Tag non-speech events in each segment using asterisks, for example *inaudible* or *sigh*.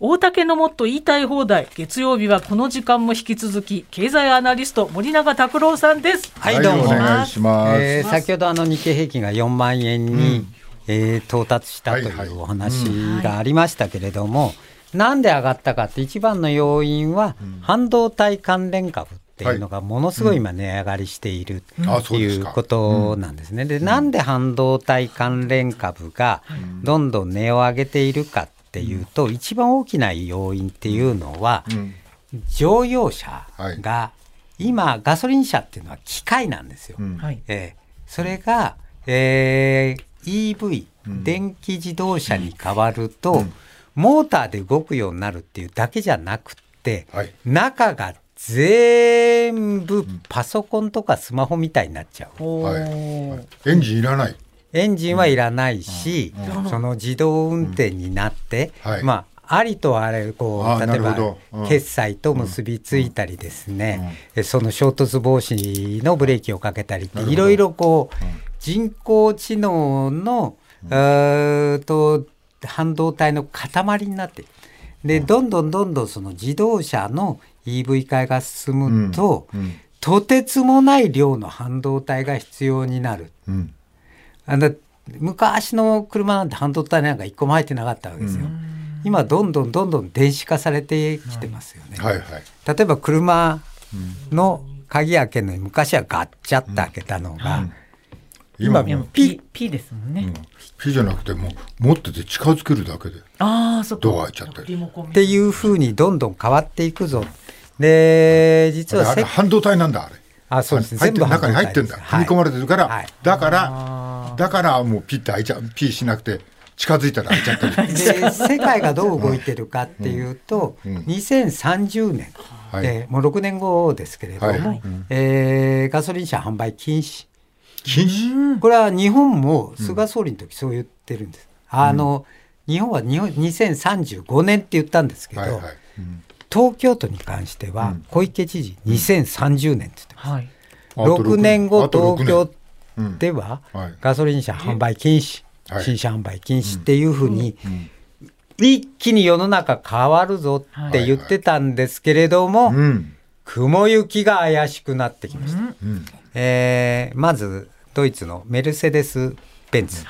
大竹のもっと言いたい放題。月曜日はこの時間も引き続き経済アナリスト森永卓郎さんです。はいどうも、お願いします。えー先ほどあの日経平均が4万円に、えー到達したとはいうお話がありましたけれども、なんで上がったかって一番の要因は半導体関連株っていうのがものすごい今値上がりしているあということなんですね。でなんで半導体関連株がどんどん値を上げているかっていうと一番大きな要因っていうのはうん。乗用車が今ガソリン車っていうのは機械なんですよ。うん。はい。えーそれが、えー EV、電気自動車に変わると、モーターで動くようになるっていうだけじゃなくって、はい。中が全部パソコンとかスマホみたいになっちゃう。おはい。ーエンジンいらない。エンジンはいらないし、うんその自動運転になって、うんはい。まあありとあれこう例えば決済と結びついたりですね、えその衝突防止のブレーキをかけたりっていろいろこう人工知能の、えーと半導体の塊になってでどんどんどんどんその自動車の EV 化が進むと、うん。とてつもない量の半導体が必要になる。うん昔の車なんて半導体なんか一個も入ってなかったわけですよ。今どんどんどんどん電子化されてきてますよね。はいはい。例えば車の鍵開けるのに昔はガッチャって開けたのが、今もいやもう P, P ですもんね、ピじゃなくてもう持ってて近づけるだけでああそドア開いちゃったり。っていうふうにどんどん変わっていくぞ。で実あれはせあれ半導体なんだあれ。あそうですね入って全部中に入ってんだ。組み込まれてるから、はいだからだからもうピッて開いちゃうピしなくて近づいたら開いちゃったり。*laughs* で世界がどう動いてるかっていうと、2030年、はい。えーもう6年後ですけれども、はい。えーガソリン車販売禁止。禁止？これは日本も菅総理の時そう言ってるんです。あの日本は日本2035年って言ったんですけど、はいはい。うん。東京都に関しては小池知事2030年って言ってます。はい。あと6年。後あと6東京うんでははいガソリン車販売禁止、はい新車販売禁止っていうふうに一気に世の中変わるぞって言ってたんですけれども、うん。雲行きが怪しくなってきました。うん。えーまずドイツのメルセデス・ベンツ。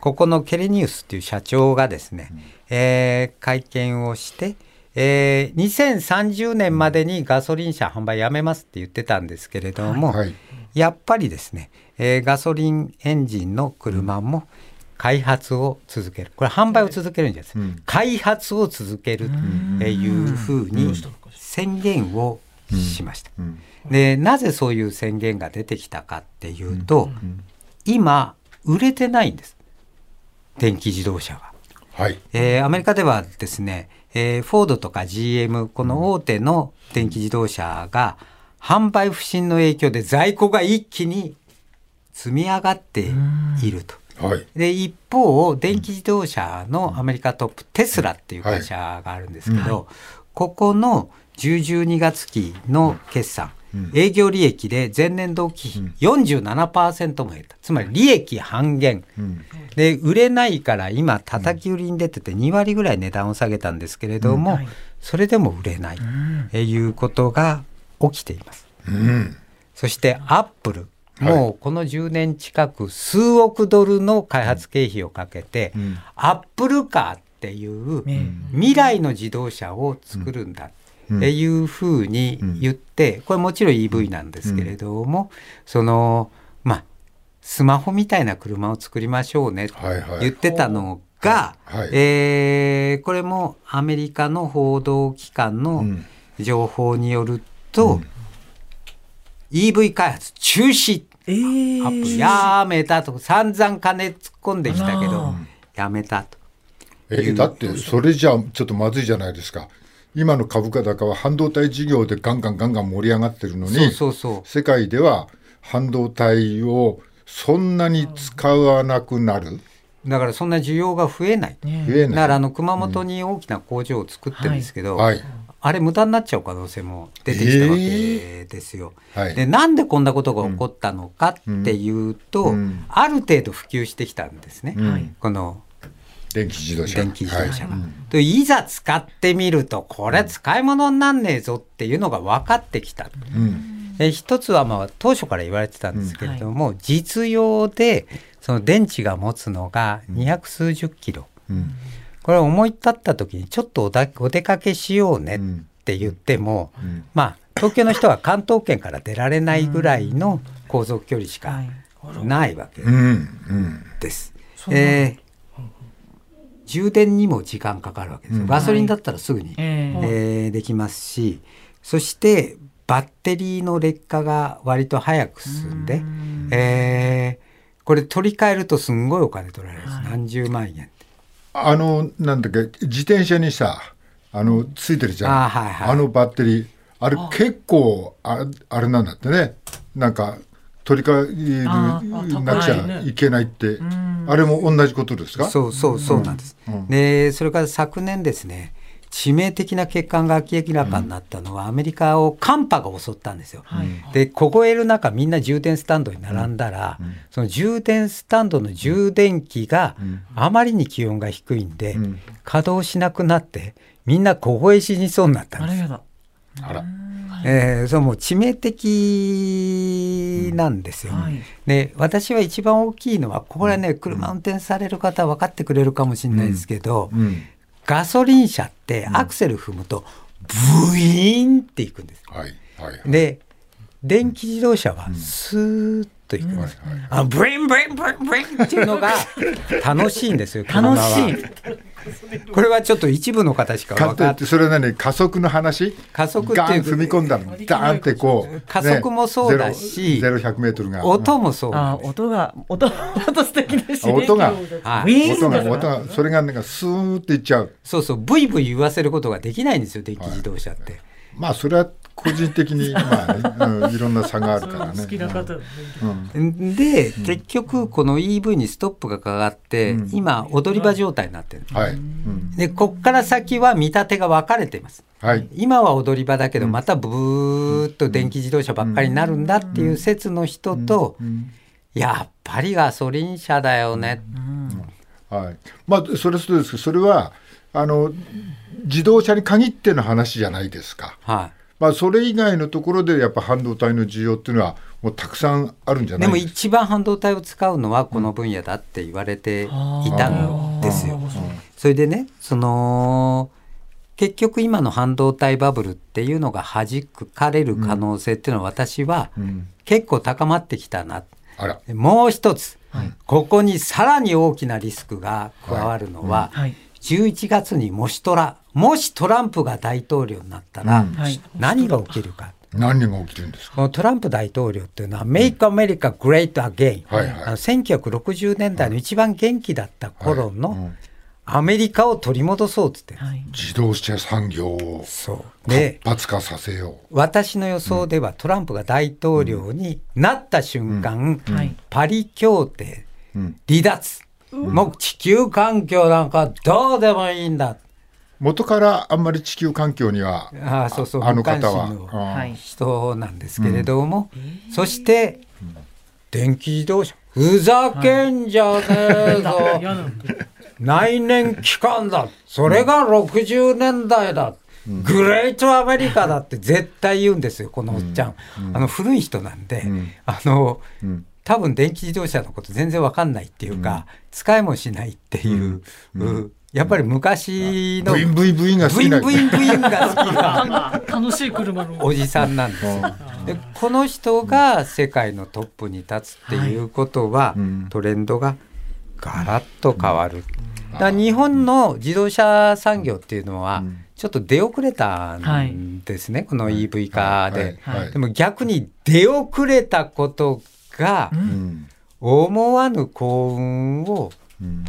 ここのケレニウスっていう社長がですね、えー会見をして、えー2030年までにガソリン車販売やめますって言ってたんですけれども、はい。やっぱりですね、えーガソリンエンジンの車も開発を続けるこれ販売を続けるんじゃないです、うん開発を続けるというふうに宣言をしました。うん。でなぜそういう宣言が出てきたかっていうと、今売れてないんです電気自動車が。はい。えーアメリカではですね、えーフォードとか GM この大手の電気自動車が販売不振の影響で在庫が一気に積み上がっていると。はい。で一方電気自動車のアメリカトップテスラっていう会社があるんですけど、ここの10、12月期の決算、営業利益で前年同期比47%も減った。つまり利益半減、うん。で売れないから今叩き売りに出てて2割ぐらい値段を下げたんですけれども、はいそれでも売れないということが起きています。うん。そしてアップル。はいもうこの10年近く数億ドルの開発経費をかけて、ん。アップルカーっていうね未来の自動車を作るんだっていうふうに言って、これもちろん EV なんですけれども、そのまあスマホみたいな車を作りましょうねって言ってたのが、はい。えーこれもアメリカの報道機関のん。情報によると、EV 開発中止えー。アップルやめたと散々金突っ込んできたけどあやめたと。えだってそれじゃちょっとまずいじゃないですか。今の株価高は半導体事業でガンガンガンガン盛り上がってるのにそうそうそう。世界では半導体をそんなに使わなくなる。だからそんな需要が増えない。ね増えない。だからあの熊本に大きな工場を作ってるんですけど、はいあれ無駄になっちゃう可能性も出てきたわけですよ。はいでなんでこんなことが起こったのかっていうと、うんある程度普及してきたんですね。うんこの電気自動車。電気自動車が。はいでいざ使ってみるとこれ使い物になんねえぞっていうのが分かってきた。うんで一つはまあ当初から言われてたんですけれども、実用でその電池が持つのが200数十キロ。うんこれ思い立った時にちょっとおだお出かけしようねって言っても、ん。まあ東京の人は関東圏から出られないぐらいの航続距離しかないわけうん。うん。です。えー充電にも時間かかるわけですよ。ガソリンだったらすぐに、ええ。えーできますしそしてバッテリーの劣化が割と早く進んで、えーこれ取り替えるとすんごいお金取られるんです、何十万円。あのなんだっけ自転車にさあのついてるじゃん。あはいはい。あのバッテリー。あれ結構ああれなんだってね。なんか取り替あえーなくちゃいけないって。あれも同じことですか？そうそうそうなんです。でそれから昨年ですね致命的な欠陥が明らかになったのは、アメリカを寒波が襲ったんですよ。で凍える中みんな充電スタンドに並んだら、その充電スタンドの充電器があまりに気温が低いんで、稼働しなくなってみんな凍え死にそうになったんです。あら。えー、そうもう致命的なんですよ。はい。で私は一番大きいのはこれはね車運転される方は分かってくれるかもしれないですけど、うんガソリン車ってアクセル踏むとブイーンっていくんです。はいはいで電気自動車はスーッといくんです。あブリンブリンブリンブリンっていうのが *laughs* 楽しいんですよ車 *laughs* 楽はしい。これは。ちょっと一部の方しかか分かってそれは何？加速の話？加速っていう。ガン踏み込んだの？ダーンってこう、ね加速もそうだしゼロゼロ100メートルが。音もそうあ音が音音素敵でしあ音が。音が音が。それがなんかスーンっていっちゃう。そうそう。ブイブイ言わせることができないんですよ電気自動車って。まあそれは個人的に *laughs* まあね、うん、いろんな差があるからね。好きな方で、結局この EV にストップがかかって、今踊り場状態になってるはい、うん、でこっから先は見立てが分かれています。はい。今は踊り場だけどまたブーッと電気自動車ばっかりになるんだっていう説の人と、やっぱりガソリン車だよね、はい、まあそれはそうですけどそれはあの自動車に限っての話じゃないですか。はいまあそれ以外のところでやっぱ半導体の需要っていうのはもうたくさんあるんじゃないですか？一番半導体を使うのはこの分野だって言われていたんですよ。それでねその結局今の半導体バブルっていうのが弾かれる可能性っていうのは私は結構高まってきたな。あら、もう一つ、ここにさらに大きなリスクが加わるのは、はい。11月にもしトラもしトランプが大統領になったら、はい何が起きるか。何が起きてるんですか？このトランプ大統領っていうのは、メイクアメリカグレートアゲイン。はいはいあの1960年代の一番元気だった頃のはいうんアメリカを取り戻そうっつって。はい自動車産業をそう。で活、発化させよ私の予想ではトランプが大統領になった瞬間、はいパリ協定う。うん、離脱。もう地球環境なんかどうでもいいんだ。元からあんまり地球環境にはああ、そうそう、あの方は。人なんですけれども、そして、電気自動車。ふざけんじゃねえぞ。*laughs* 嫌なの内燃機関だ。それが60年代だ。グレートアメリカだって *laughs* 絶対言うんですよ、このおっちゃん。あの古い人なんで、あの、ん。多分電気自動車のこと全然わかんないっていうか、使いもしないっていう、うんやっぱり昔のブインブインブインが好ブインきな。ブインブインが好きな。楽しい車の。おじさんなんですよ。でこの人が世界のトップに立つっていうことは、トレンドがガラッと変わる。だ日本の自動車産業っていうのはちょっと出遅れたんですね、この EV 化で。はい。はい。でも逆に出遅れたことがうん。思わぬ幸運をうん。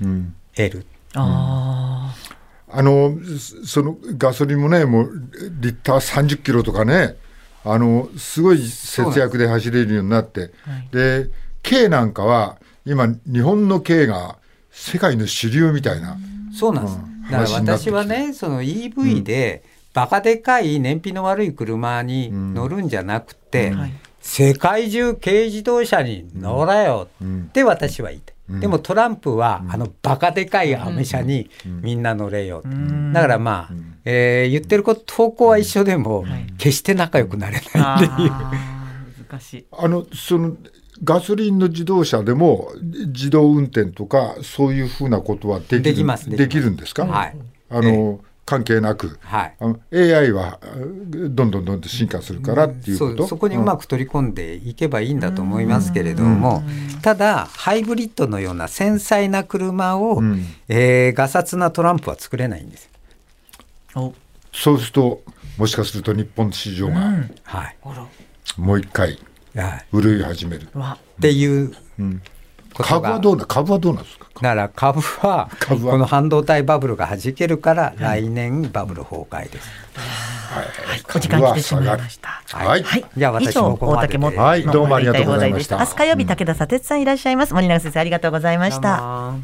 うん。得る。ああのそそのガソリンもねもうリッター30キロとかねあのすごい節約で走れるようになって、で軽なんかは今日本の軽が世界の主流みたいな、そうなんです。うん。だから私はね、その EV で、バカでかい燃費の悪い車に乗るんじゃなくて、はい世界中軽自動車に乗れようん。って私は言いたい。でもトランプは、あのバカでかいアメ車にみんな乗れよ、だからまあ、えー言ってること方向は一緒でも、決して仲良くなれないっていう。難しい。あのそのガソリンの自動車でも自動運転とかそういうふうなことはできるできますできます。できるんですか、はい。あの関係なく、はい。あの AI はあどんどんどんどん進化するからっていうこと、そうそこにうまく取り込んでいけばいいんだと思いますけれども、ただハイブリッドのような繊細な車を、ん。えーガサツなトランプは作れないんです。お、そうするともしかすると日本市場がはい。もう一回はい、潤い始める、わ、っていうことが株はどうな株はどうなんですか？だから株は株は？この半導体バブルが弾けるから来年バブル崩壊です。お時間来てしまいました。はい、はい。じゃあ私以上ここまでで。大竹もはい。どうもありがとうございました。明日火曜日武田砂鉄さんいらっしゃいます。森永先生ありがとうございました。